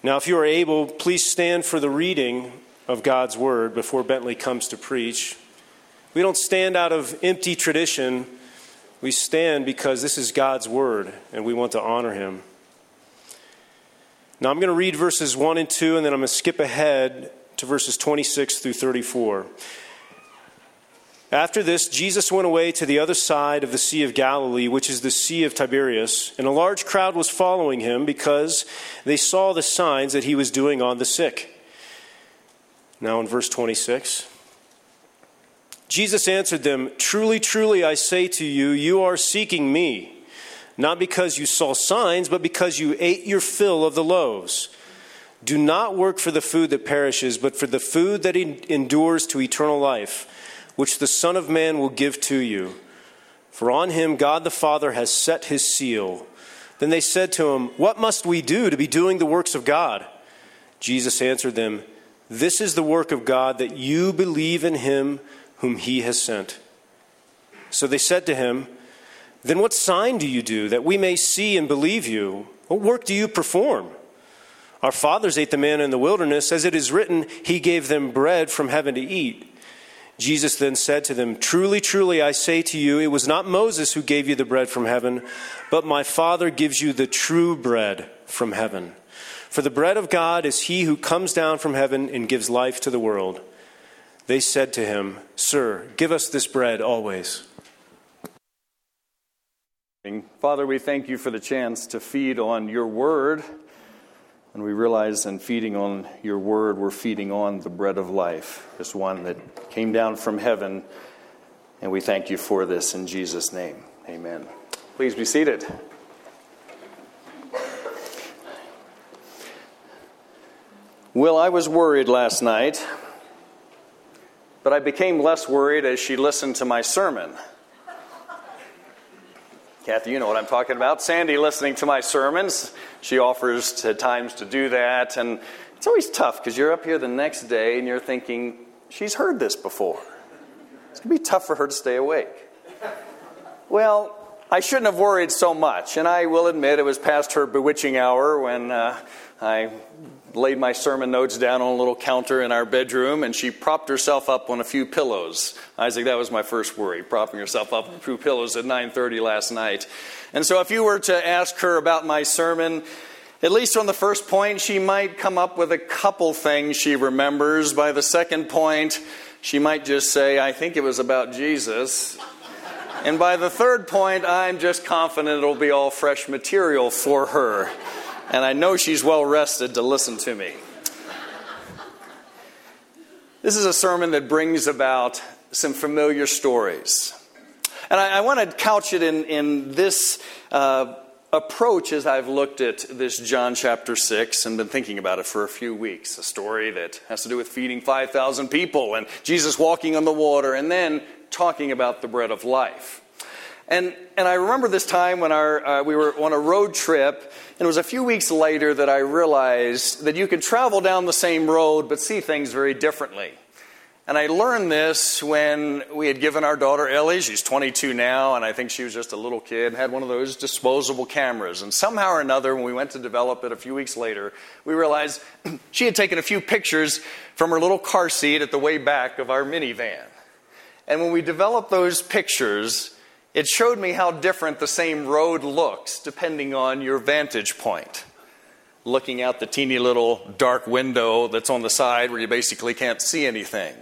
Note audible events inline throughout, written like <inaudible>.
Now, if you are able, please stand for the reading of God's word before Bentley comes to preach. We don't stand out of empty tradition. We stand because this is God's word and we want to honor him. Now, I'm going to read verses 1 and 2, and then I'm going to skip ahead to verses 26 through 34. After this, Jesus went away to the other side of the Sea of Galilee, which is the Sea of Tiberias, and a large crowd was following him because they saw the signs that he was doing on the sick. Now, in verse 26, Jesus answered them Truly, truly, I say to you, you are seeking me, not because you saw signs, but because you ate your fill of the loaves. Do not work for the food that perishes, but for the food that endures to eternal life which the Son of Man will give to you. For on him God the Father has set his seal. Then they said to him, What must we do to be doing the works of God? Jesus answered them, This is the work of God, that you believe in him whom he has sent. So they said to him, Then what sign do you do, that we may see and believe you? What work do you perform? Our fathers ate the manna in the wilderness, as it is written, He gave them bread from heaven to eat. Jesus then said to them, Truly, truly, I say to you, it was not Moses who gave you the bread from heaven, but my Father gives you the true bread from heaven. For the bread of God is he who comes down from heaven and gives life to the world. They said to him, Sir, give us this bread always. Father, we thank you for the chance to feed on your word. And we realize in feeding on your word, we're feeding on the bread of life, this one that came down from heaven. And we thank you for this in Jesus' name. Amen. Please be seated. Well, I was worried last night, but I became less worried as she listened to my sermon. Kathy, you know what I'm talking about. Sandy listening to my sermons. She offers at times to do that. And it's always tough because you're up here the next day and you're thinking, she's heard this before. It's going to be tough for her to stay awake. Well, I shouldn't have worried so much. And I will admit it was past her bewitching hour when uh, I laid my sermon notes down on a little counter in our bedroom, and she propped herself up on a few pillows. Isaac, that was my first worry, propping herself up on a few pillows at 9:30 last night. And so, if you were to ask her about my sermon, at least on the first point, she might come up with a couple things she remembers. By the second point, she might just say, "I think it was about Jesus." And by the third point, I'm just confident it'll be all fresh material for her and I know she's well rested to listen to me. This is a sermon that brings about some familiar stories. And I, I want to couch it in, in this uh, approach as I've looked at this John chapter 6 and been thinking about it for a few weeks. A story that has to do with feeding 5,000 people and Jesus walking on the water and then talking about the bread of life. And, and I remember this time when our, uh, we were on a road trip, and it was a few weeks later that I realized that you can travel down the same road but see things very differently. And I learned this when we had given our daughter Ellie, she's 22 now, and I think she was just a little kid, had one of those disposable cameras. And somehow or another, when we went to develop it a few weeks later, we realized <clears throat> she had taken a few pictures from her little car seat at the way back of our minivan. And when we developed those pictures, it showed me how different the same road looks depending on your vantage point. Looking out the teeny little dark window that's on the side where you basically can't see anything,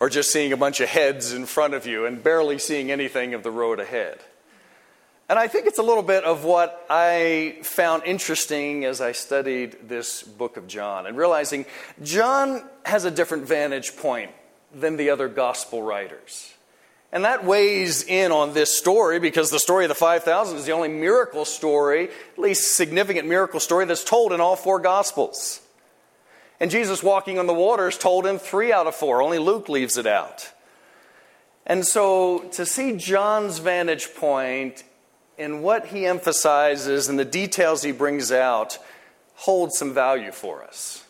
or just seeing a bunch of heads in front of you and barely seeing anything of the road ahead. And I think it's a little bit of what I found interesting as I studied this book of John and realizing John has a different vantage point than the other gospel writers. And that weighs in on this story because the story of the 5,000 is the only miracle story, at least significant miracle story, that's told in all four Gospels. And Jesus walking on the water is told in three out of four. Only Luke leaves it out. And so to see John's vantage and what he emphasizes and the details he brings out holds some value for us.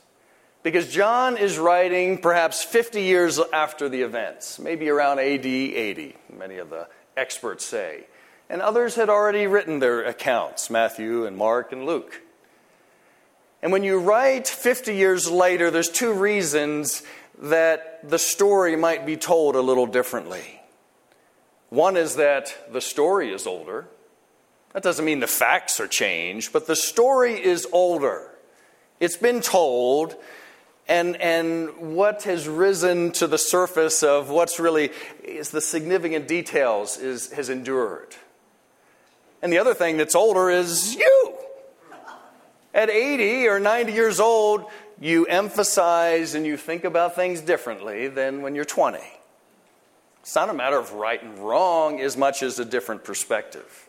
Because John is writing perhaps 50 years after the events, maybe around AD 80, many of the experts say. And others had already written their accounts Matthew and Mark and Luke. And when you write 50 years later, there's two reasons that the story might be told a little differently. One is that the story is older. That doesn't mean the facts are changed, but the story is older. It's been told, and, and what has risen to the surface of what's really is the significant details is, has endured. And the other thing that's older is you. At 80 or 90 years old, you emphasize and you think about things differently than when you're 20. It's not a matter of right and wrong as much as a different perspective.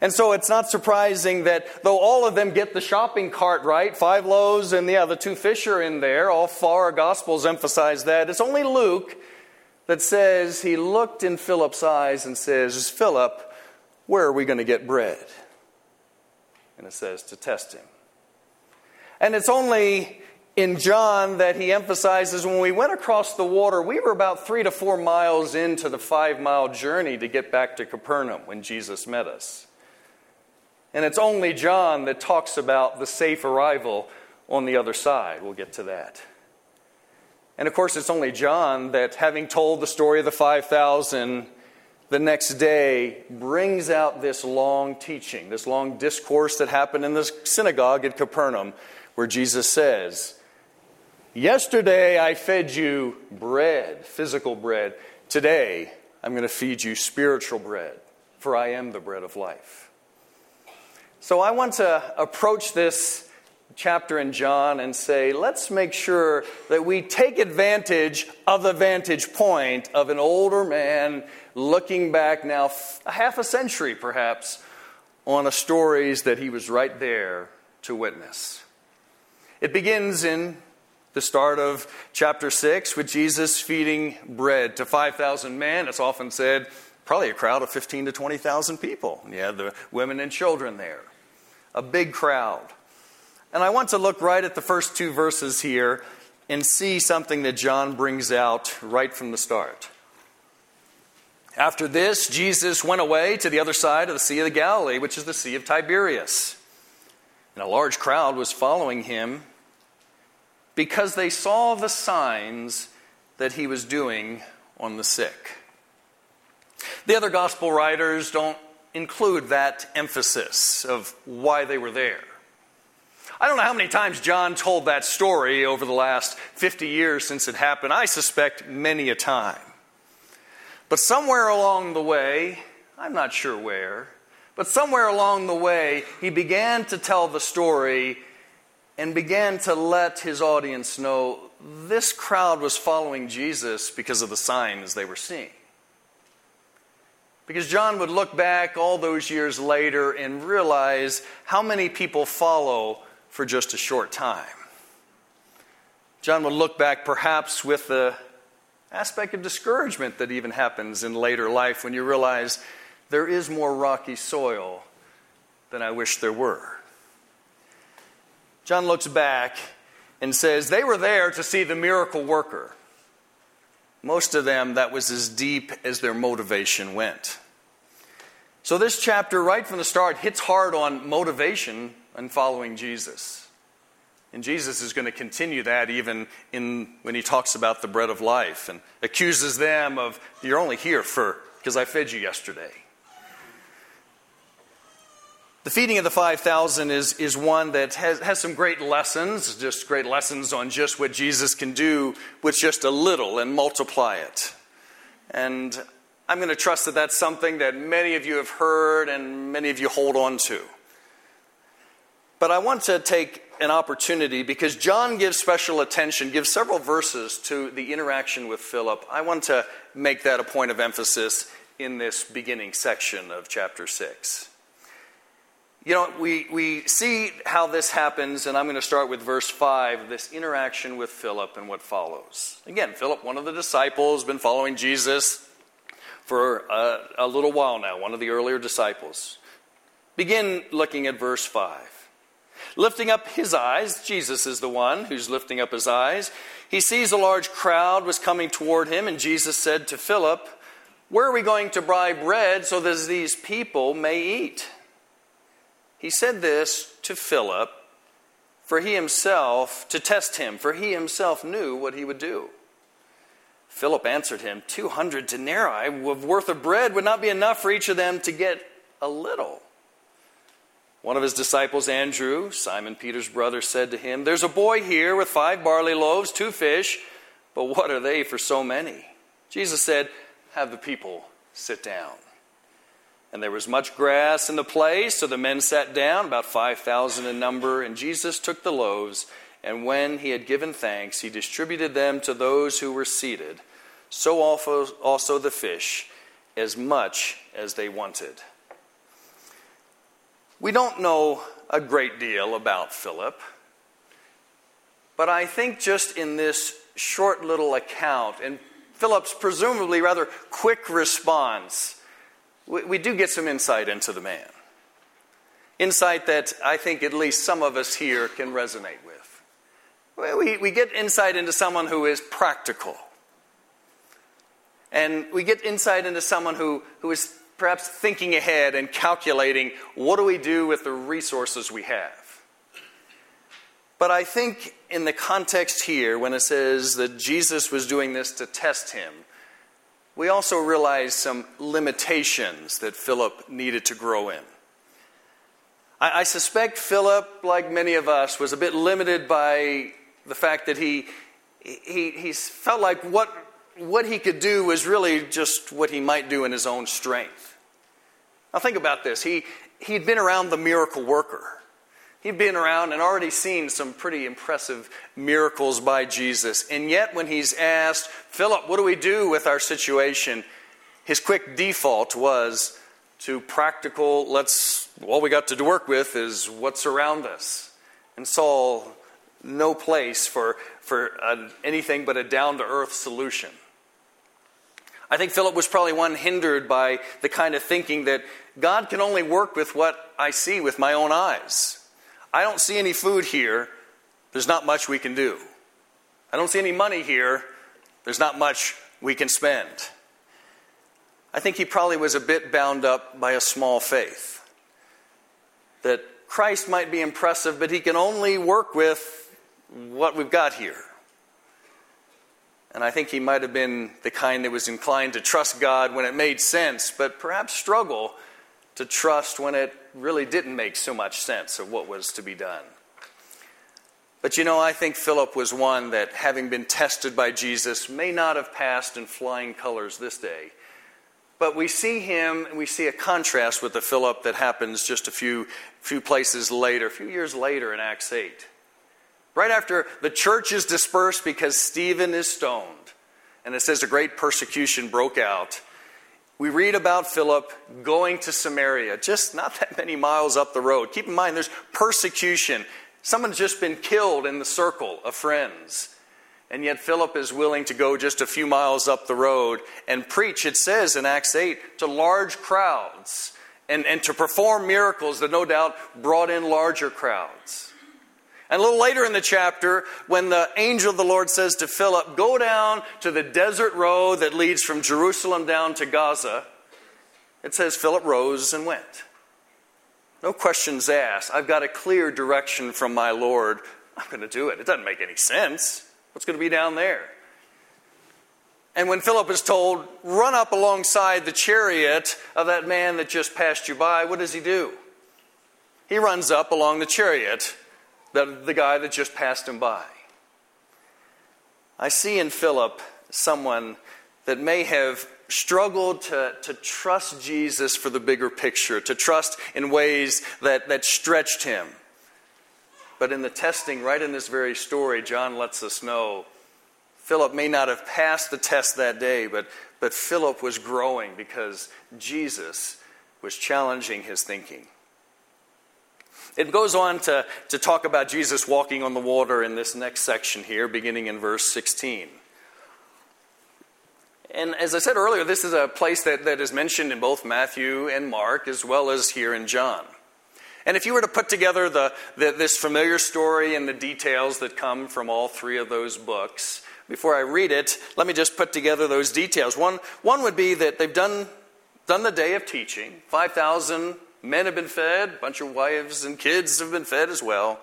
And so it's not surprising that though all of them get the shopping cart right, five loaves and yeah, the two fish are in there, all four gospels emphasize that. It's only Luke that says he looked in Philip's eyes and says, Philip, where are we going to get bread? And it says to test him. And it's only in John that he emphasizes when we went across the water, we were about three to four miles into the five mile journey to get back to Capernaum when Jesus met us. And it's only John that talks about the safe arrival on the other side. We'll get to that. And of course, it's only John that, having told the story of the 5,000, the next day brings out this long teaching, this long discourse that happened in the synagogue at Capernaum, where Jesus says, Yesterday I fed you bread, physical bread. Today I'm going to feed you spiritual bread, for I am the bread of life. So I want to approach this chapter in John and say, let's make sure that we take advantage of the vantage point of an older man looking back now a half a century perhaps on the stories that he was right there to witness. It begins in the start of chapter 6 with Jesus feeding bread to 5,000 men. It's often said probably a crowd of 15 to 20,000 people. Had the women and children there. A big crowd. And I want to look right at the first two verses here and see something that John brings out right from the start. After this, Jesus went away to the other side of the Sea of the Galilee, which is the Sea of Tiberias. And a large crowd was following him because they saw the signs that he was doing on the sick. The other gospel writers don't include that emphasis of why they were there. I don't know how many times John told that story over the last 50 years since it happened. I suspect many a time. But somewhere along the way, I'm not sure where, but somewhere along the way, he began to tell the story and began to let his audience know this crowd was following Jesus because of the signs they were seeing. Because John would look back all those years later and realize how many people follow for just a short time. John would look back perhaps with the aspect of discouragement that even happens in later life when you realize there is more rocky soil than I wish there were. John looks back and says, They were there to see the miracle worker. Most of them, that was as deep as their motivation went. So, this chapter, right from the start, hits hard on motivation and following Jesus. And Jesus is going to continue that even in, when he talks about the bread of life and accuses them of, you're only here for, because I fed you yesterday. The feeding of the 5,000 is, is one that has, has some great lessons, just great lessons on just what Jesus can do with just a little and multiply it. And I'm going to trust that that's something that many of you have heard and many of you hold on to. But I want to take an opportunity because John gives special attention, gives several verses to the interaction with Philip. I want to make that a point of emphasis in this beginning section of chapter 6. You know, we, we see how this happens, and I'm going to start with verse 5 this interaction with Philip and what follows. Again, Philip, one of the disciples, been following Jesus for a, a little while now, one of the earlier disciples. Begin looking at verse 5. Lifting up his eyes, Jesus is the one who's lifting up his eyes. He sees a large crowd was coming toward him, and Jesus said to Philip, Where are we going to buy bread so that these people may eat? He said this to Philip for he himself, to test him, for he himself knew what he would do. Philip answered him, 200 denarii worth of bread would not be enough for each of them to get a little. One of his disciples, Andrew, Simon Peter's brother, said to him, There's a boy here with five barley loaves, two fish, but what are they for so many? Jesus said, Have the people sit down. And there was much grass in the place, so the men sat down, about 5,000 in number, and Jesus took the loaves, and when he had given thanks, he distributed them to those who were seated. So also, the fish, as much as they wanted. We don't know a great deal about Philip, but I think just in this short little account, and Philip's presumably rather quick response, we, we do get some insight into the man. Insight that I think at least some of us here can resonate with. We, we get insight into someone who is practical. And we get insight into someone who, who is perhaps thinking ahead and calculating what do we do with the resources we have. But I think in the context here, when it says that Jesus was doing this to test him, we also realize some limitations that Philip needed to grow in. I, I suspect Philip, like many of us, was a bit limited by the fact that he, he, he felt like what, what he could do was really just what he might do in his own strength. Now, think about this. He, he'd been around the miracle worker. He'd been around and already seen some pretty impressive miracles by Jesus. And yet, when he's asked, Philip, what do we do with our situation? His quick default was to practical, let's, all we got to work with is what's around us. And saw no place for, for a, anything but a down to earth solution. I think Philip was probably one hindered by the kind of thinking that God can only work with what I see with my own eyes. I don't see any food here. There's not much we can do. I don't see any money here. There's not much we can spend. I think he probably was a bit bound up by a small faith. That Christ might be impressive, but he can only work with what we've got here. And I think he might have been the kind that was inclined to trust God when it made sense, but perhaps struggle to trust when it really didn't make so much sense of what was to be done. But you know, I think Philip was one that, having been tested by Jesus, may not have passed in flying colors this day. But we see him, and we see a contrast with the Philip that happens just a few, few places later, a few years later in Acts 8. Right after the church is dispersed because Stephen is stoned, and it says a great persecution broke out we read about Philip going to Samaria, just not that many miles up the road. Keep in mind, there's persecution. Someone's just been killed in the circle of friends. And yet, Philip is willing to go just a few miles up the road and preach, it says in Acts 8, to large crowds and, and to perform miracles that no doubt brought in larger crowds. And a little later in the chapter, when the angel of the Lord says to Philip, Go down to the desert road that leads from Jerusalem down to Gaza, it says Philip rose and went. No questions asked. I've got a clear direction from my Lord. I'm going to do it. It doesn't make any sense. What's going to be down there? And when Philip is told, Run up alongside the chariot of that man that just passed you by, what does he do? He runs up along the chariot the, the guy that just passed him by. I see in Philip someone that may have struggled to, to trust Jesus for the bigger picture, to trust in ways that, that stretched him. But in the testing, right in this very story, John lets us know Philip may not have passed the test that day, but, but Philip was growing because Jesus was challenging his thinking. It goes on to, to talk about Jesus walking on the water in this next section here, beginning in verse 16. And as I said earlier, this is a place that, that is mentioned in both Matthew and Mark, as well as here in John. And if you were to put together the, the, this familiar story and the details that come from all three of those books, before I read it, let me just put together those details. One, one would be that they've done, done the day of teaching, 5,000 Men have been fed, a bunch of wives and kids have been fed as well.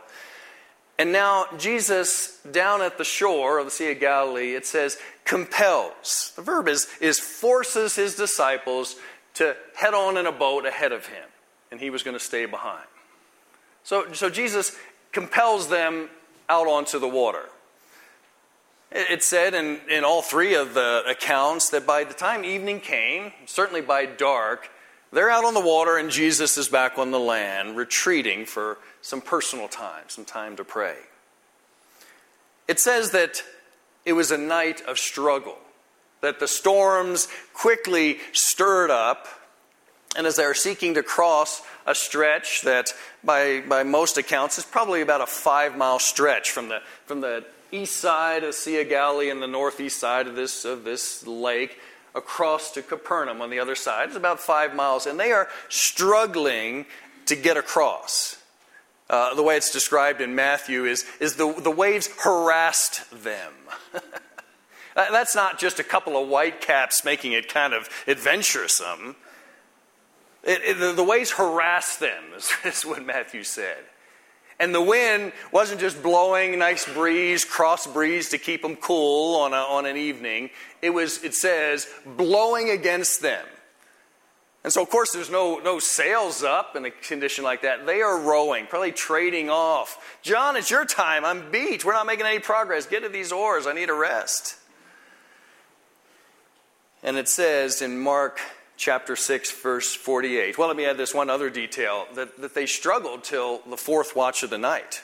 And now Jesus, down at the shore of the Sea of Galilee, it says, compels. The verb is, is forces his disciples to head on in a boat ahead of him, and he was going to stay behind. So, so Jesus compels them out onto the water. It said in, in all three of the accounts that by the time evening came, certainly by dark, they're out on the water and Jesus is back on the land, retreating for some personal time, some time to pray. It says that it was a night of struggle, that the storms quickly stirred up, and as they are seeking to cross a stretch that, by, by most accounts, is probably about a five mile stretch from the, from the east side of Sea of Galilee and the northeast side of this, of this lake across to Capernaum on the other side. It's about five miles, and they are struggling to get across. Uh, the way it's described in Matthew is, is the, the waves harassed them. <laughs> That's not just a couple of white caps making it kind of adventuresome. It, it, the, the waves harassed them, <laughs> is, is what Matthew said. And the wind wasn't just blowing nice breeze, cross breeze to keep them cool on, a, on an evening. It was, it says, blowing against them. And so, of course, there's no, no sails up in a condition like that. They are rowing, probably trading off. John, it's your time. I'm beat. We're not making any progress. Get to these oars. I need a rest. And it says in Mark chapter 6, verse 48. Well, let me add this one other detail that, that they struggled till the fourth watch of the night.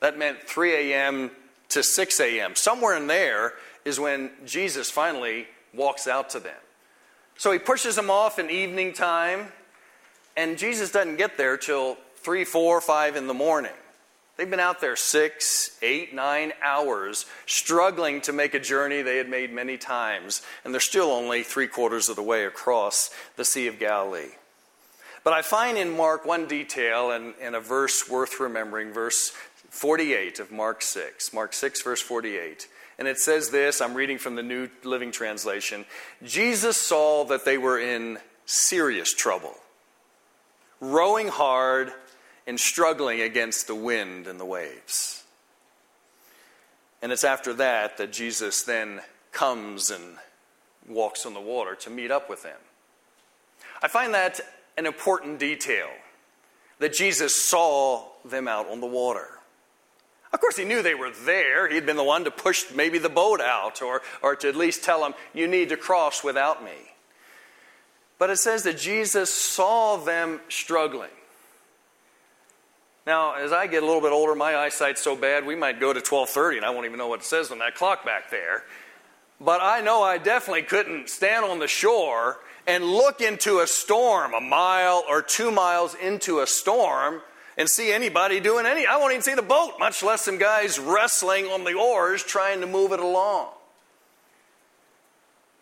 That meant 3 a.m. to 6 a.m. Somewhere in there is when Jesus finally walks out to them. So he pushes them off in evening time, and Jesus doesn't get there till 3, 4, 5 in the morning. They've been out there six, eight, nine hours struggling to make a journey they had made many times, and they're still only three quarters of the way across the Sea of Galilee. But I find in Mark one detail and, and a verse worth remembering, verse 48 of Mark 6. Mark 6, verse 48. And it says this I'm reading from the New Living Translation Jesus saw that they were in serious trouble, rowing hard in struggling against the wind and the waves. And it's after that that Jesus then comes and walks on the water to meet up with them. I find that an important detail that Jesus saw them out on the water. Of course, he knew they were there. He'd been the one to push maybe the boat out or, or to at least tell them, You need to cross without me. But it says that Jesus saw them struggling. Now, as I get a little bit older, my eyesight's so bad, we might go to 12:30 and I won't even know what it says on that clock back there. But I know I definitely couldn't stand on the shore and look into a storm, a mile or 2 miles into a storm and see anybody doing any. I won't even see the boat, much less some guys wrestling on the oars trying to move it along.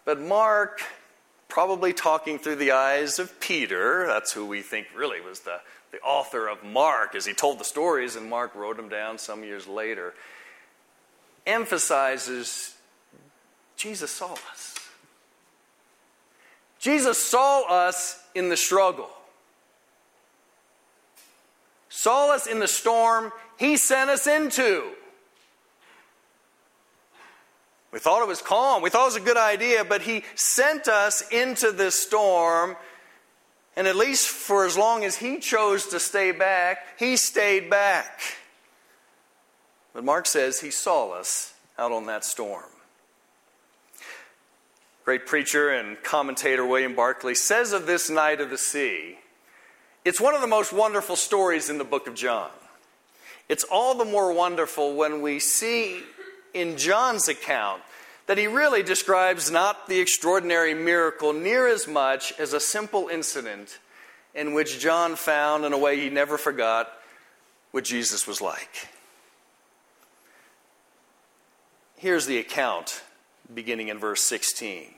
But Mark probably talking through the eyes of Peter, that's who we think really was the the author of Mark, as he told the stories, and Mark wrote them down some years later, emphasizes Jesus saw us. Jesus saw us in the struggle, saw us in the storm he sent us into. We thought it was calm. We thought it was a good idea, but he sent us into this storm and at least for as long as he chose to stay back, he stayed back. But Mark says he saw us out on that storm. Great preacher and commentator William Barclay says of this night of the sea, it's one of the most wonderful stories in the book of John. It's all the more wonderful when we see in John's account that he really describes not the extraordinary miracle near as much as a simple incident in which John found, in a way he never forgot, what Jesus was like. Here's the account beginning in verse 16.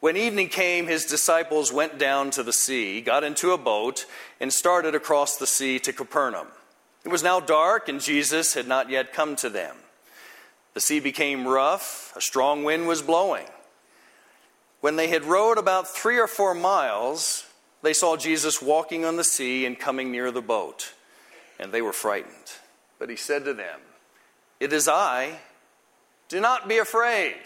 When evening came, his disciples went down to the sea, got into a boat, and started across the sea to Capernaum. It was now dark, and Jesus had not yet come to them. The sea became rough, a strong wind was blowing. When they had rowed about three or four miles, they saw Jesus walking on the sea and coming near the boat, and they were frightened. But he said to them, It is I. Do not be afraid.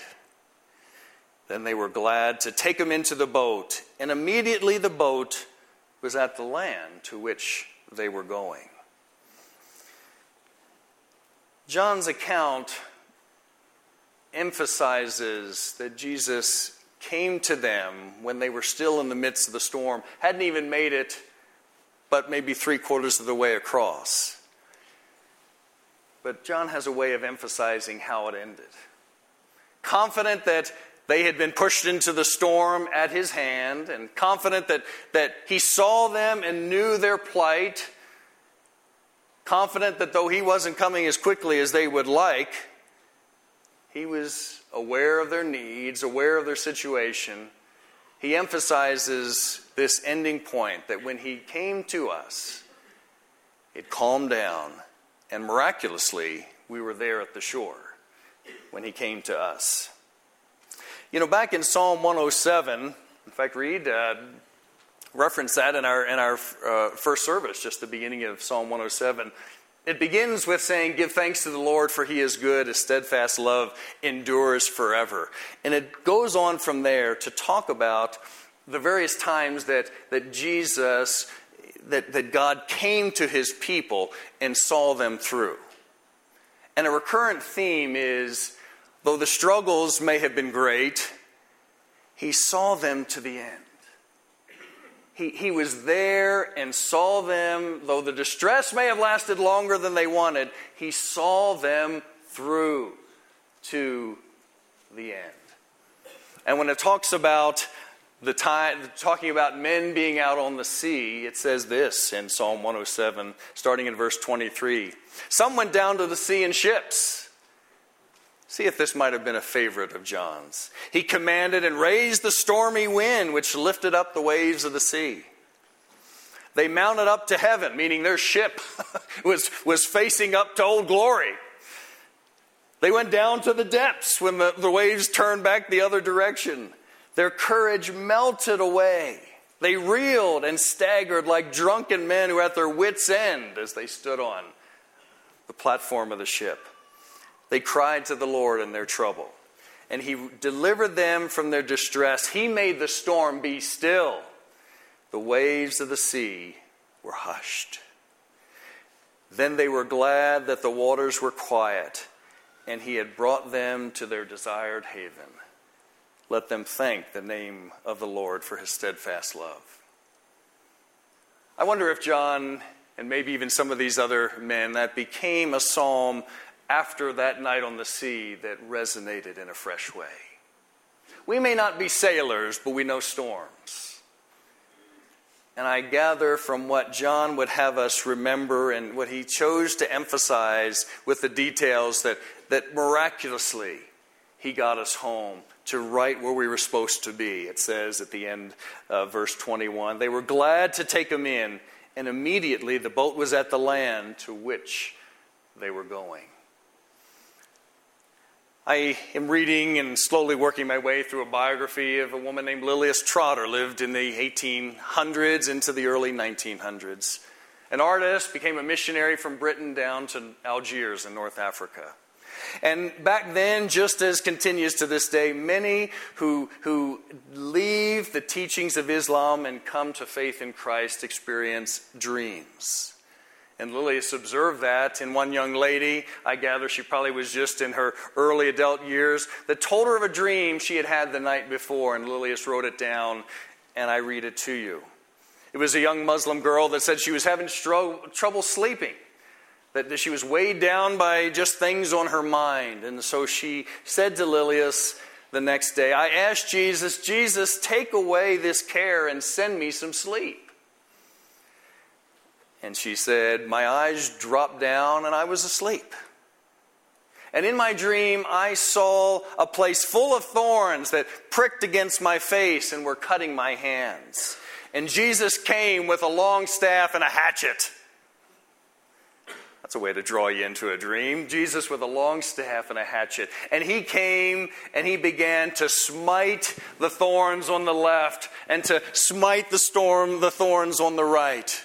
Then they were glad to take him into the boat, and immediately the boat was at the land to which they were going. John's account emphasizes that Jesus came to them when they were still in the midst of the storm, hadn't even made it, but maybe three quarters of the way across. But John has a way of emphasizing how it ended. Confident that they had been pushed into the storm at his hand, and confident that, that he saw them and knew their plight, confident that though he wasn't coming as quickly as they would like, he was aware of their needs, aware of their situation. He emphasizes this ending point that when he came to us, it calmed down and miraculously, we were there at the shore when he came to us. You know, back in Psalm 107, in fact, read, uh, reference that in our, in our uh, first service, just the beginning of Psalm 107. It begins with saying, Give thanks to the Lord, for he is good, his steadfast love endures forever. And it goes on from there to talk about the various times that, that Jesus that, that God came to his people and saw them through. And a recurrent theme is though the struggles may have been great, he saw them to the end. He, he was there and saw them, though the distress may have lasted longer than they wanted, he saw them through to the end. And when it talks about the time, talking about men being out on the sea, it says this in Psalm 107, starting in verse 23. Some went down to the sea in ships. See if this might have been a favorite of John's. He commanded and raised the stormy wind, which lifted up the waves of the sea. They mounted up to heaven, meaning their ship <laughs> was, was facing up to old glory. They went down to the depths when the, the waves turned back the other direction. Their courage melted away. They reeled and staggered like drunken men who were at their wits' end as they stood on the platform of the ship. They cried to the Lord in their trouble, and He delivered them from their distress. He made the storm be still. The waves of the sea were hushed. Then they were glad that the waters were quiet, and He had brought them to their desired haven let them thank the name of the Lord for his steadfast love. I wonder if John, and maybe even some of these other men, that became a psalm after that night on the sea that resonated in a fresh way. We may not be sailors, but we know storms. And I gather from what John would have us remember and what he chose to emphasize with the details that, that miraculously he got us home to right where we were supposed to be. It says at the end of verse 21 they were glad to take him in, and immediately the boat was at the land to which they were going. I am reading and slowly working my way through a biography of a woman named Lilias Trotter, lived in the 1800s into the early 1900s. An artist, became a missionary from Britain down to Algiers in North Africa. And back then, just as continues to this day, many who, who leave the teachings of Islam and come to faith in Christ experience dreams. And Lilias observed that in one young lady, I gather she probably was just in her early adult years, that told her of a dream she had had the night before, and Lilias wrote it down, and I read it to you. It was a young Muslim girl that said she was having stro- trouble sleeping that she was weighed down by just things on her mind. And so she said to Lilias the next day, I asked Jesus, Jesus, take away this care and send me some sleep. And she said, My eyes dropped down and I was asleep. And in my dream, I saw a place full of thorns that pricked against my face and were cutting my hands. And Jesus came with a long staff and a hatchet. That's a way to draw you into a dream. Jesus with a long staff and a hatchet. And he came and he began to smite the thorns on the left and to smite the storm, the thorns on the right.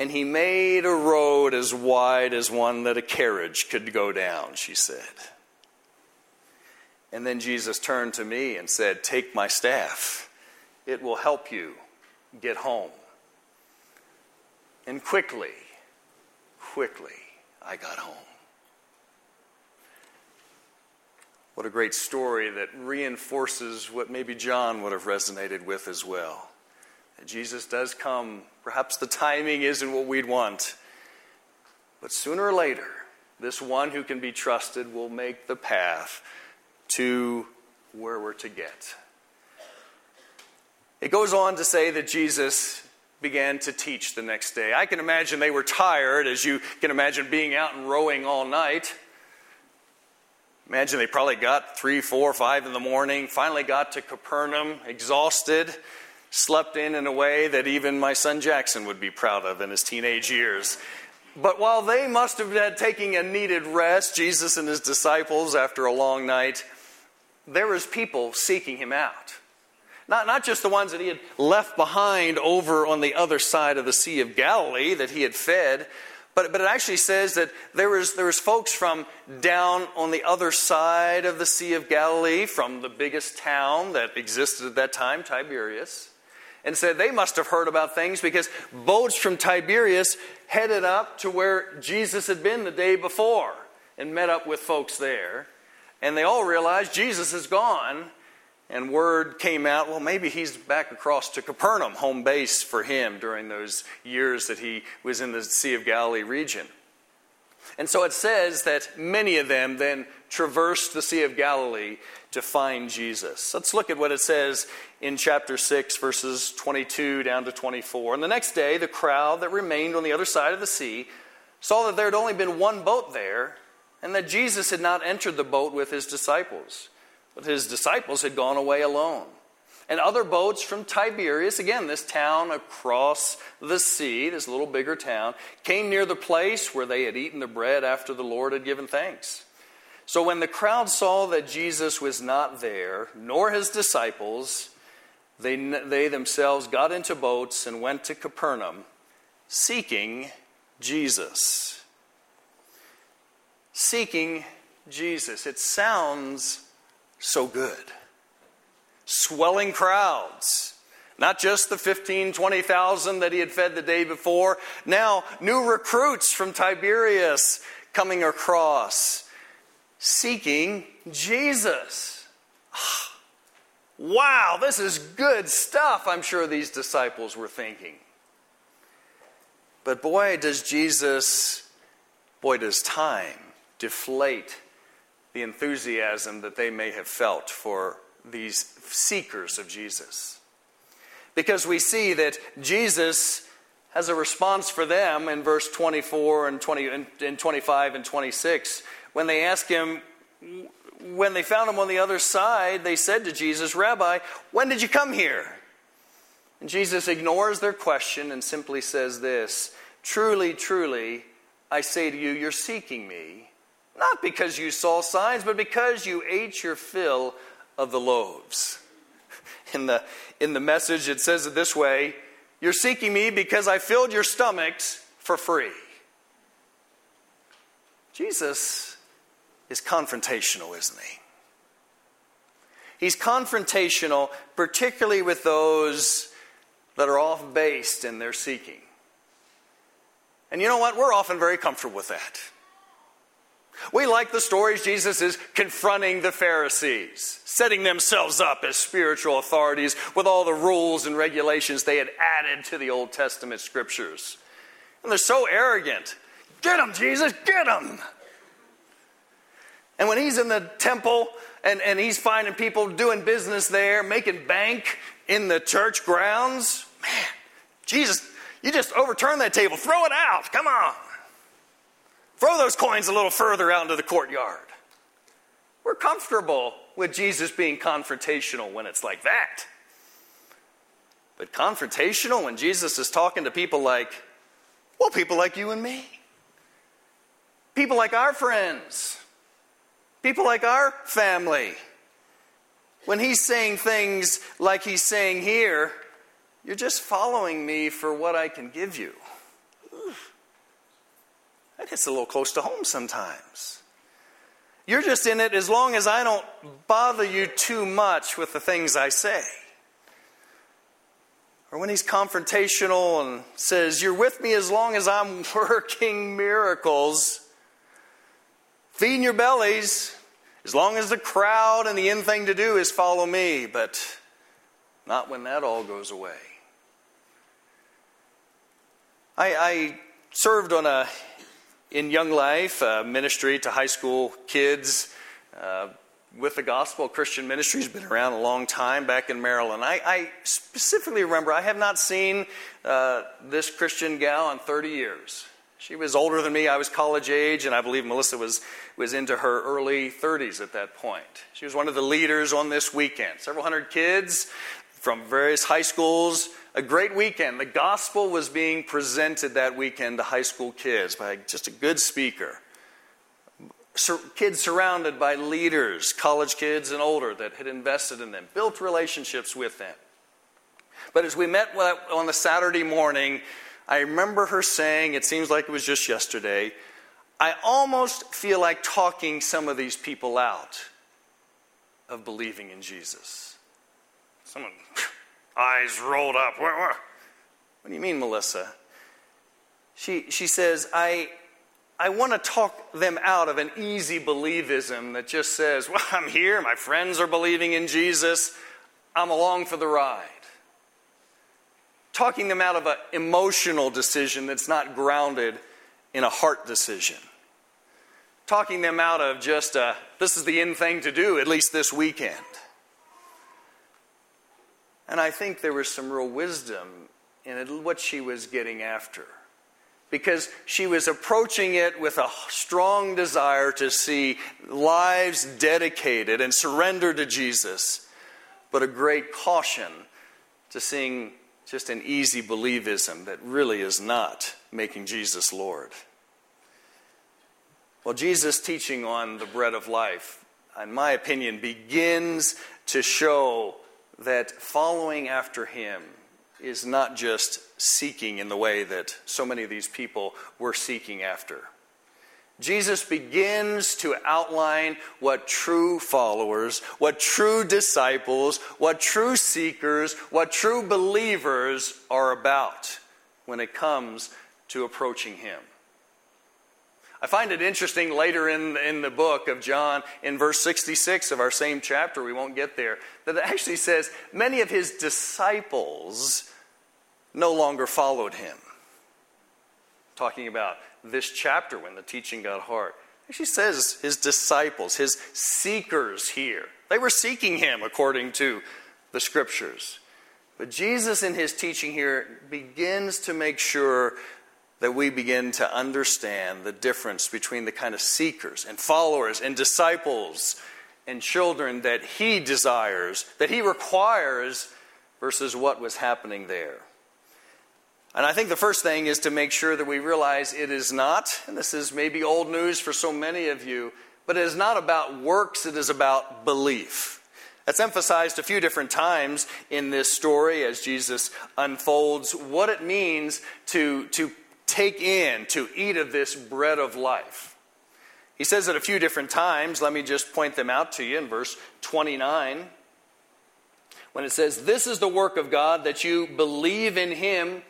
And he made a road as wide as one that a carriage could go down, she said. And then Jesus turned to me and said, Take my staff, it will help you get home. And quickly, quickly, I got home. What a great story that reinforces what maybe John would have resonated with as well. Jesus does come. Perhaps the timing isn't what we'd want, but sooner or later, this one who can be trusted will make the path to where we're to get. It goes on to say that Jesus began to teach the next day. I can imagine they were tired, as you can imagine being out and rowing all night. Imagine they probably got three, four, five in the morning, finally got to Capernaum, exhausted, slept in in a way that even my son Jackson would be proud of in his teenage years. But while they must have been taking a needed rest, Jesus and his disciples, after a long night, there was people seeking him out. Not, not just the ones that he had left behind over on the other side of the Sea of Galilee that he had fed, but, but it actually says that there was, there was folks from down on the other side of the Sea of Galilee, from the biggest town that existed at that time, Tiberias, and said they must have heard about things because boats from Tiberias headed up to where Jesus had been the day before and met up with folks there. And they all realized Jesus is gone. And word came out, well, maybe he's back across to Capernaum, home base for him during those years that he was in the Sea of Galilee region. And so it says that many of them then traversed the Sea of Galilee to find Jesus. Let's look at what it says in chapter 6, verses 22 down to 24. And the next day, the crowd that remained on the other side of the sea saw that there had only been one boat there and that Jesus had not entered the boat with his disciples, but his disciples had gone away alone. And other boats from Tiberias, again, this town across the sea, this little bigger town, came near the place where they had eaten the bread after the Lord had given thanks. So when the crowd saw that Jesus was not there, nor his disciples, they, they themselves got into boats and went to Capernaum, seeking Jesus seeking Jesus. It sounds so good. Swelling crowds. Not just the 15, 20,000 that he had fed the day before. Now, new recruits from Tiberias coming across, seeking Jesus. Ah, wow, this is good stuff, I'm sure these disciples were thinking. But boy, does Jesus, boy, does time deflate the enthusiasm that they may have felt for these seekers of Jesus. Because we see that Jesus has a response for them in verse 24 and, 20, and 25 and 26. When they ask him, when they found him on the other side, they said to Jesus, Rabbi, when did you come here? And Jesus ignores their question and simply says this Truly, truly, I say to you, you're seeking me not because you saw signs, but because you ate your fill of the loaves. <laughs> In the, in the message, it says it this way You're seeking me because I filled your stomachs for free. Jesus is confrontational, isn't he? He's confrontational, particularly with those that are off base in their seeking. And you know what? We're often very comfortable with that. We like the stories Jesus is confronting the Pharisees, setting themselves up as spiritual authorities with all the rules and regulations they had added to the Old Testament scriptures. And they're so arrogant. Get them, Jesus, get them. And when he's in the temple and, and he's finding people doing business there, making bank in the church grounds, man, Jesus, you just overturn that table, throw it out, come on. Throw those coins a little further out into the courtyard. We're comfortable with Jesus being confrontational when it's like that. But confrontational when Jesus is talking to people like, well, people like you and me, people like our friends, people like our family. When he's saying things like he's saying here, you're just following me for what I can give you. That gets a little close to home sometimes. You're just in it as long as I don't bother you too much with the things I say. Or when he's confrontational and says, You're with me as long as I'm <laughs> working miracles, feeding your bellies, as long as the crowd and the end thing to do is follow me, but not when that all goes away. I, I served on a in young life ministry to high school kids uh, with the gospel christian ministry has been around a long time back in maryland i, I specifically remember i have not seen uh, this christian gal in 30 years she was older than me i was college age and i believe melissa was, was into her early 30s at that point she was one of the leaders on this weekend several hundred kids from various high schools a great weekend. The gospel was being presented that weekend to high school kids by just a good speaker. Kids surrounded by leaders, college kids and older, that had invested in them, built relationships with them. But as we met on the Saturday morning, I remember her saying, it seems like it was just yesterday, I almost feel like talking some of these people out of believing in Jesus. Someone <laughs> eyes rolled up. What, do you mean, Melissa? She, she says, I, I want to talk them out of an easy believism that just says, Well, I'm here, my friends are believing in Jesus, I'm along for the ride. Talking them out of an emotional decision that's not grounded in a heart decision. Talking them out of just a, this is the in thing to do, at least this weekend. And I think there was some real wisdom in what she was getting after. Because she was approaching it with a strong desire to see lives dedicated and surrendered to Jesus, but a great caution to seeing just an easy believism that really is not making Jesus Lord. Well, Jesus' teaching on the bread of life, in my opinion, begins to show that following after him is not just seeking in the way that so many of these people were seeking after. Jesus begins to outline what true followers, what true disciples, what true seekers, what true believers are about when it comes to approaching Him. I find it interesting later in, in the book of John, in verse 66 of our same chapter, we won't get there, that it actually says many of his disciples no longer followed him. Talking about this chapter when the teaching got hard. She says his disciples, his seekers here. They were seeking him according to the scriptures. But Jesus, in his teaching here, begins to make sure that we begin to understand the difference between the kind of seekers and followers and disciples and children that he desires, that he requires, versus what was happening there. And I think the first thing is to make sure that we realize it is not, and this is maybe old news for so many of you, but it is not about works, it is about belief. That's emphasized a few different times in this story as Jesus unfolds what it means to, to take in, to eat of this bread of life. He says it a few different times. Let me just point them out to you in verse 29. When it says, This is the work of God, that you believe in him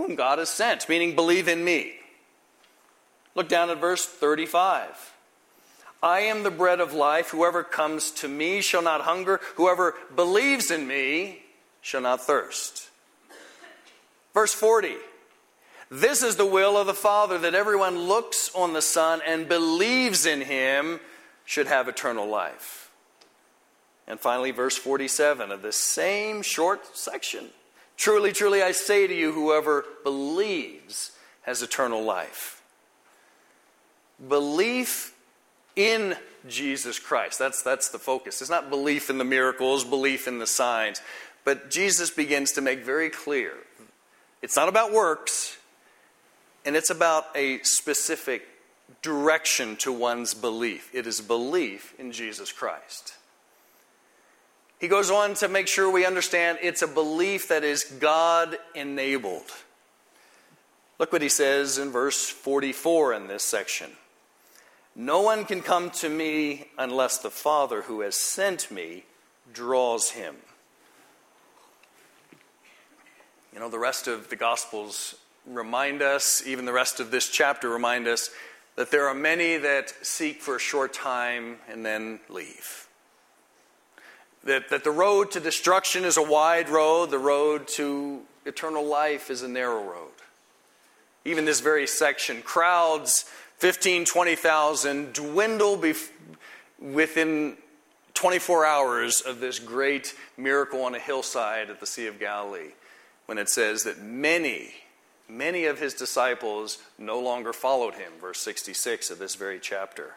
whom God has sent, meaning believe in me. Look down at verse 35. I am the bread of life. Whoever comes to me shall not hunger. Whoever believes in me shall not thirst. Verse 40. This is the will of the Father that everyone looks on the Son and believes in him should have eternal life. And finally, verse 47 of this same short section Truly, truly, I say to you, whoever believes has eternal life. Belief in Jesus Christ. That's, that's the focus. It's not belief in the miracles, belief in the signs. But Jesus begins to make very clear it's not about works, and it's about a specific direction to one's belief. It is belief in Jesus Christ. He goes on to make sure we understand it's a belief that is God enabled. Look what he says in verse 44 in this section. No one can come to me unless the Father who has sent me draws him. You know, the rest of the Gospels remind us, even the rest of this chapter remind us, that there are many that seek for a short time and then leave. That, that the road to destruction is a wide road, the road to eternal life is a narrow road. Even this very section, crowds, 15, 20,000, dwindle bef- within 24 hours of this great miracle on a hillside at the Sea of Galilee when it says that many, many of his disciples no longer followed him, verse 66 of this very chapter.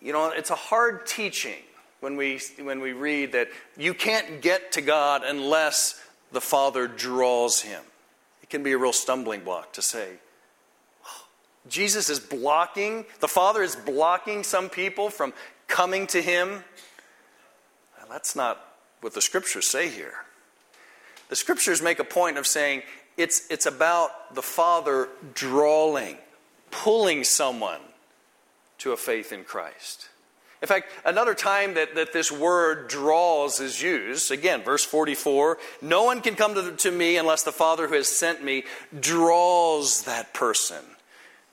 You know, it's a hard teaching when we, when we read that you can't get to God unless the Father draws him. It can be a real stumbling block to say, oh, Jesus is blocking, the Father is blocking some people from coming to Him. that's not what the scriptures say here. The scriptures make a point of saying it's, it's about the Father drawing, pulling someone to a faith in Christ. In fact, another time that, that this word draws is used, again, verse 44 no one can come to, to me unless the Father who has sent me draws that person.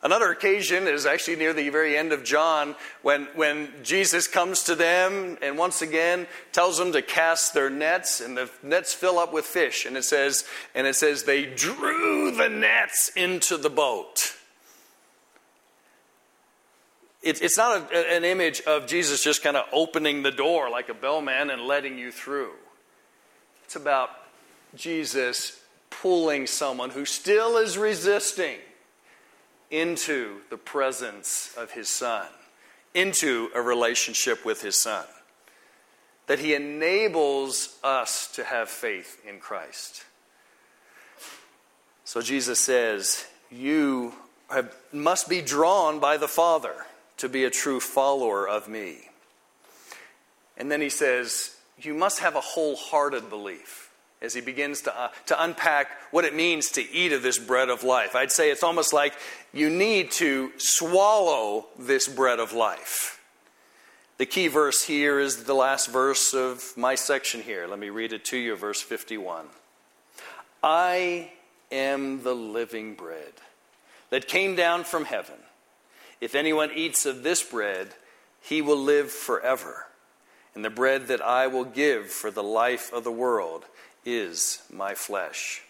Another occasion is actually near the very end of John when, when Jesus comes to them and once again tells them to cast their nets and the nets fill up with fish. And it says, and it says they drew the nets into the boat. It, it's not a, an image of Jesus just kind of opening the door like a bellman and letting you through. It's about Jesus pulling someone who still is resisting into the presence of his son, into a relationship with his son. That he enables us to have faith in Christ. So Jesus says, You have, must be drawn by the Father to be a true follower of me. And then he says, You must have a wholehearted belief as he begins to, uh, to unpack what it means to eat of this bread of life. I'd say it's almost like you need to swallow this bread of life. The key verse here is the last verse of my section here. Let me read it to you, verse 51. I am the living bread that came down from heaven. If anyone eats of this bread, he will live forever. And the bread that I will give for the life of the world is my flesh.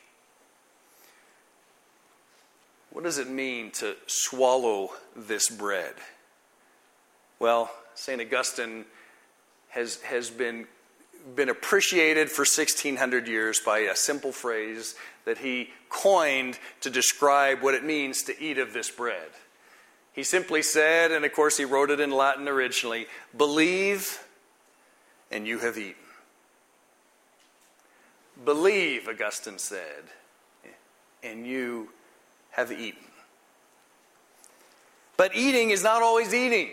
What does it mean to swallow this bread? Well, St. Augustine has, has been, been appreciated for 1600 years by a simple phrase that he coined to describe what it means to eat of this bread. He simply said, and of course he wrote it in Latin originally believe and you have eaten. Believe, Augustine said, and you have eaten. But eating is not always eating.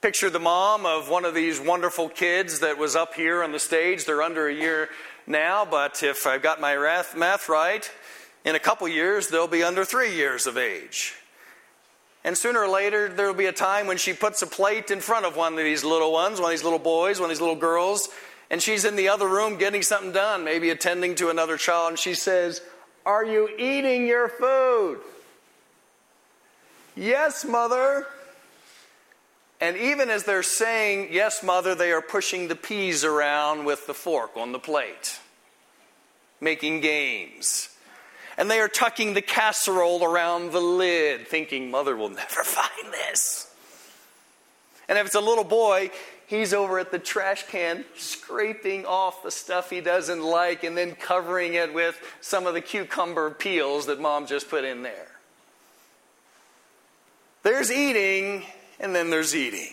Picture the mom of one of these wonderful kids that was up here on the stage. They're under a year now, but if I've got my math right, in a couple years they'll be under three years of age. And sooner or later, there will be a time when she puts a plate in front of one of these little ones, one of these little boys, one of these little girls, and she's in the other room getting something done, maybe attending to another child, and she says, Are you eating your food? Yes, mother. And even as they're saying, Yes, mother, they are pushing the peas around with the fork on the plate, making games. And they are tucking the casserole around the lid, thinking, Mother will never <laughs> find this. And if it's a little boy, he's over at the trash can scraping off the stuff he doesn't like and then covering it with some of the cucumber peels that mom just put in there. There's eating, and then there's eating.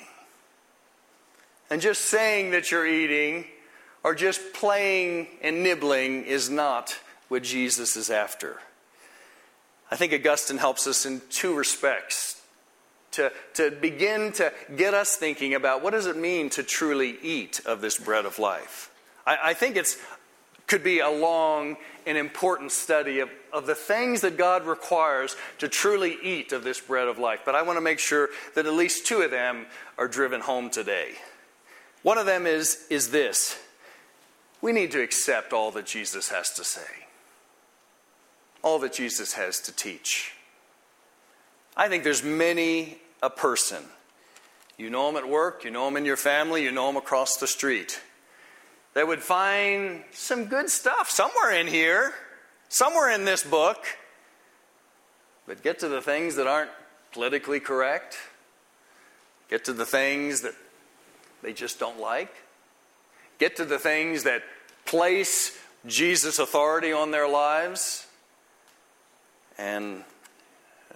And just saying that you're eating or just playing and nibbling is not what Jesus is after. I think Augustine helps us in two respects to, to begin to get us thinking about what does it mean to truly eat of this bread of life. I, I think it's could be a long and important study of, of the things that God requires to truly eat of this bread of life. But I want to make sure that at least two of them are driven home today. One of them is, is this we need to accept all that Jesus has to say, all that Jesus has to teach. I think there's many a person. You know them at work, you know them in your family, you know them across the street that would find some good stuff somewhere in here, somewhere in this book, but get to the things that aren't politically correct, get to the things that they just don't like, get to the things that place Jesus' authority on their lives, and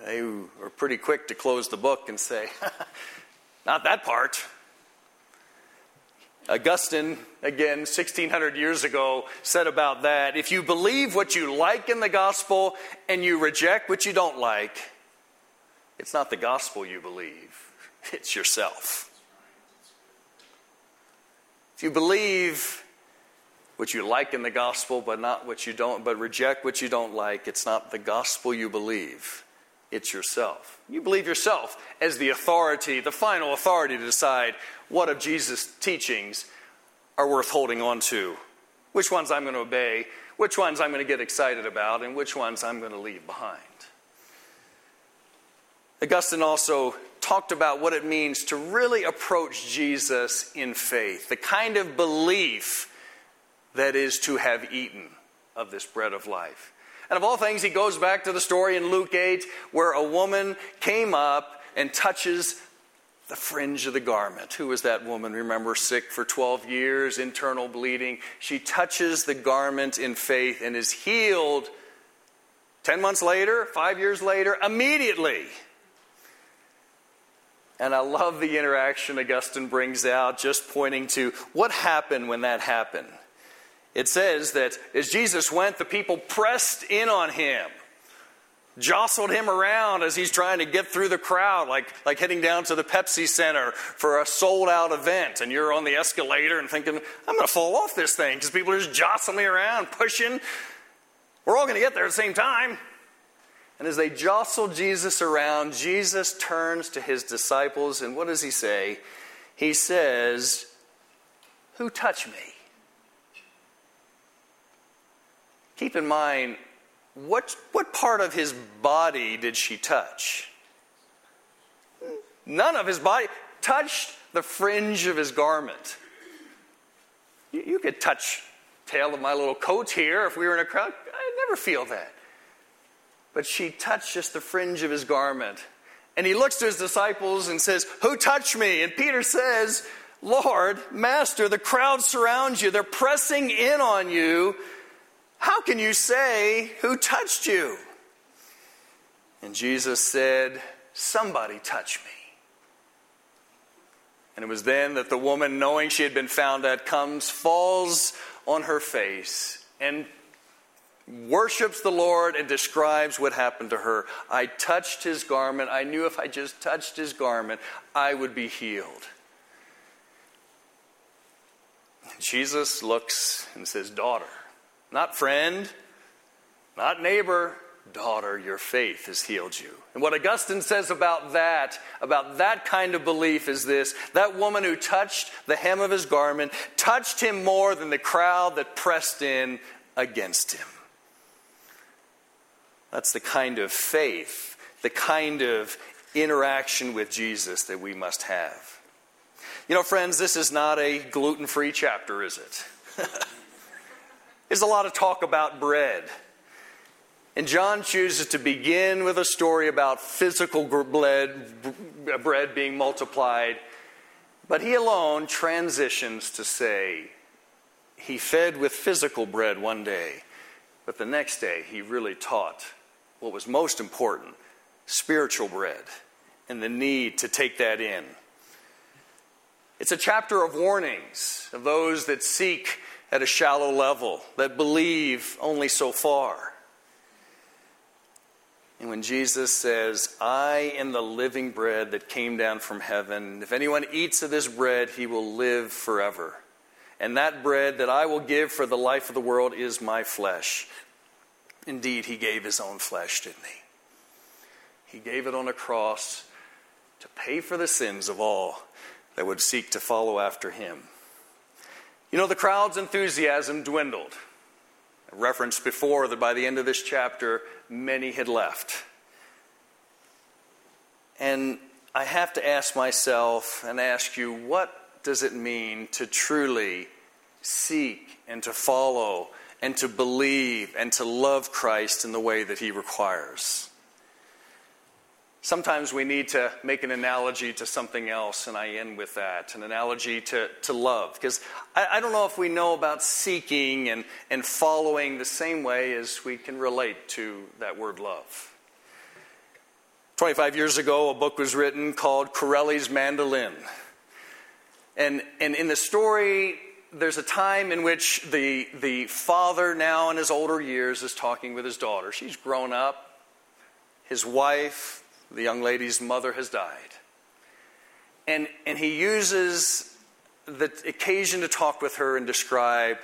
they were pretty quick to close the book and say, <laughs> Not that part. Augustine, again, 1600 years ago, said about that if you believe what you like in the gospel and you reject what you don't like, it's not the gospel you believe, it's yourself. If you believe what you like in the gospel but not what you don't but reject what you don't like, it's not the gospel you believe, it's yourself. You believe yourself as the authority, the final authority to decide what of Jesus' teachings are worth holding on to, which ones I'm going to obey, which ones I'm going to get excited about, and which ones I'm going to leave behind. Augustine also talked about what it means to really approach Jesus in faith, the kind of belief that is to have eaten of this bread of life. And of all things, he goes back to the story in Luke 8 where a woman came up and touches the fringe of the garment. Who was that woman? Remember, sick for 12 years, internal bleeding. She touches the garment in faith and is healed 10 months later, five years later, immediately. And I love the interaction Augustine brings out, just pointing to what happened when that happened. It says that as Jesus went, the people pressed in on him jostled him around as he's trying to get through the crowd, like, like heading down to the Pepsi Center for a sold out event. And you're on the escalator and thinking, I'm going to fall off this thing because people are just jostling me around, pushing. We're all going to get there at the same time. And as they jostle Jesus around, Jesus turns to his disciples, and what does he say? He says, Who touched me? Keep in mind, what, what part of his body did she touch? None of his body. Touched the fringe of his garment. You, you could touch tail of my little coat here if we were in a crowd. I'd never feel that. But she touched just the fringe of his garment. And he looks to his disciples and says, Who touched me? And Peter says, Lord, Master, the crowd surrounds you. They're pressing in on you. How can you say, Who touched you? And Jesus said, Somebody touched me. And it was then that the woman, knowing she had been found out, comes, falls on her face, and worships the Lord and describes what happened to her. I touched his garment. I knew if I just touched his garment, I would be healed. Jesus looks and says, Daughter, not friend, not neighbor, daughter, your faith has healed you. And what Augustine says about that, about that kind of belief, is this that woman who touched the hem of his garment touched him more than the crowd that pressed in against him. That's the kind of faith, the kind of interaction with Jesus that we must have. You know, friends, this is not a gluten free chapter, is it? <laughs> There's a lot of talk about bread. And John chooses to begin with a story about physical bread, bread being multiplied, but he alone transitions to say he fed with physical bread one day, but the next day he really taught what was most important spiritual bread and the need to take that in. It's a chapter of warnings of those that seek at a shallow level, that believe only so far. And when Jesus says, I am the living bread that came down from heaven, if anyone eats of this bread, he will live forever. And that bread that I will give for the life of the world is my flesh. Indeed, he gave his own flesh, didn't he? He gave it on a cross to pay for the sins of all that would seek to follow after him. You know, the crowd's enthusiasm dwindled. I referenced before that by the end of this chapter, many had left. And I have to ask myself and ask you, what does it mean to truly seek and to follow and to believe and to love Christ in the way that He requires? Sometimes we need to make an analogy to something else, and I end with that an analogy to, to love. Because I, I don't know if we know about seeking and, and following the same way as we can relate to that word love. 25 years ago, a book was written called Corelli's Mandolin. And, and in the story, there's a time in which the, the father, now in his older years, is talking with his daughter. She's grown up. His wife, the young lady's mother, has died. And, and he uses the occasion to talk with her and describe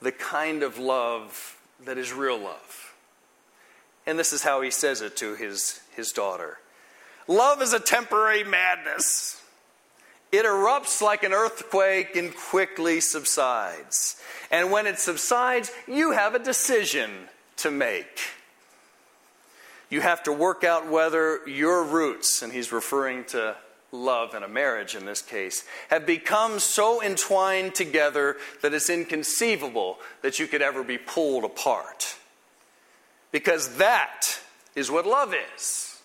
the kind of love that is real love. And this is how he says it to his, his daughter Love is a temporary madness. It erupts like an earthquake and quickly subsides. And when it subsides, you have a decision to make. You have to work out whether your roots, and he's referring to love and a marriage in this case, have become so entwined together that it's inconceivable that you could ever be pulled apart. Because that is what love is.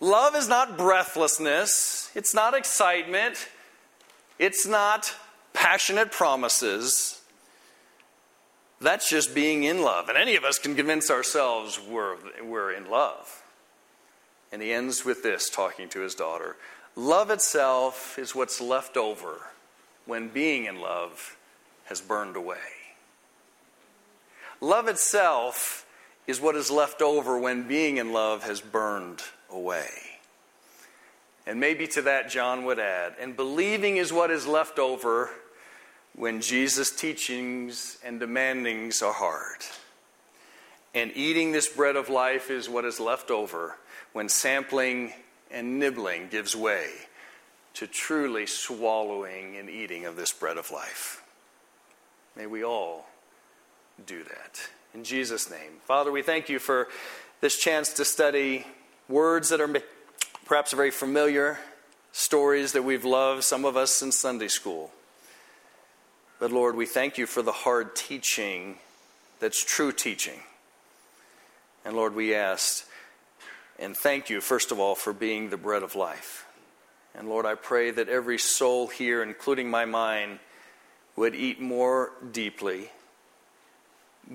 Love is not breathlessness, it's not excitement, it's not passionate promises. That's just being in love. And any of us can convince ourselves we're, we're in love. And he ends with this, talking to his daughter Love itself is what's left over when being in love has burned away. Love itself is what is left over when being in love has burned away. And maybe to that, John would add, and believing is what is left over when Jesus' teachings and demandings are hard. And eating this bread of life is what is left over when sampling and nibbling gives way to truly swallowing and eating of this bread of life. May we all do that. In Jesus' name. Father, we thank you for this chance to study words that are perhaps very familiar, stories that we've loved, some of us in Sunday school. But Lord, we thank you for the hard teaching that's true teaching. And Lord, we ask and thank you, first of all, for being the bread of life. And Lord, I pray that every soul here, including my mind, would eat more deeply,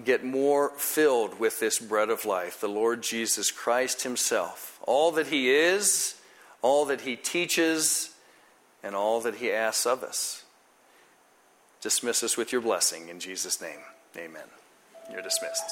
get more filled with this bread of life, the Lord Jesus Christ Himself. All that He is, all that He teaches, and all that He asks of us. Dismiss us with your blessing in Jesus' name. Amen. You're dismissed.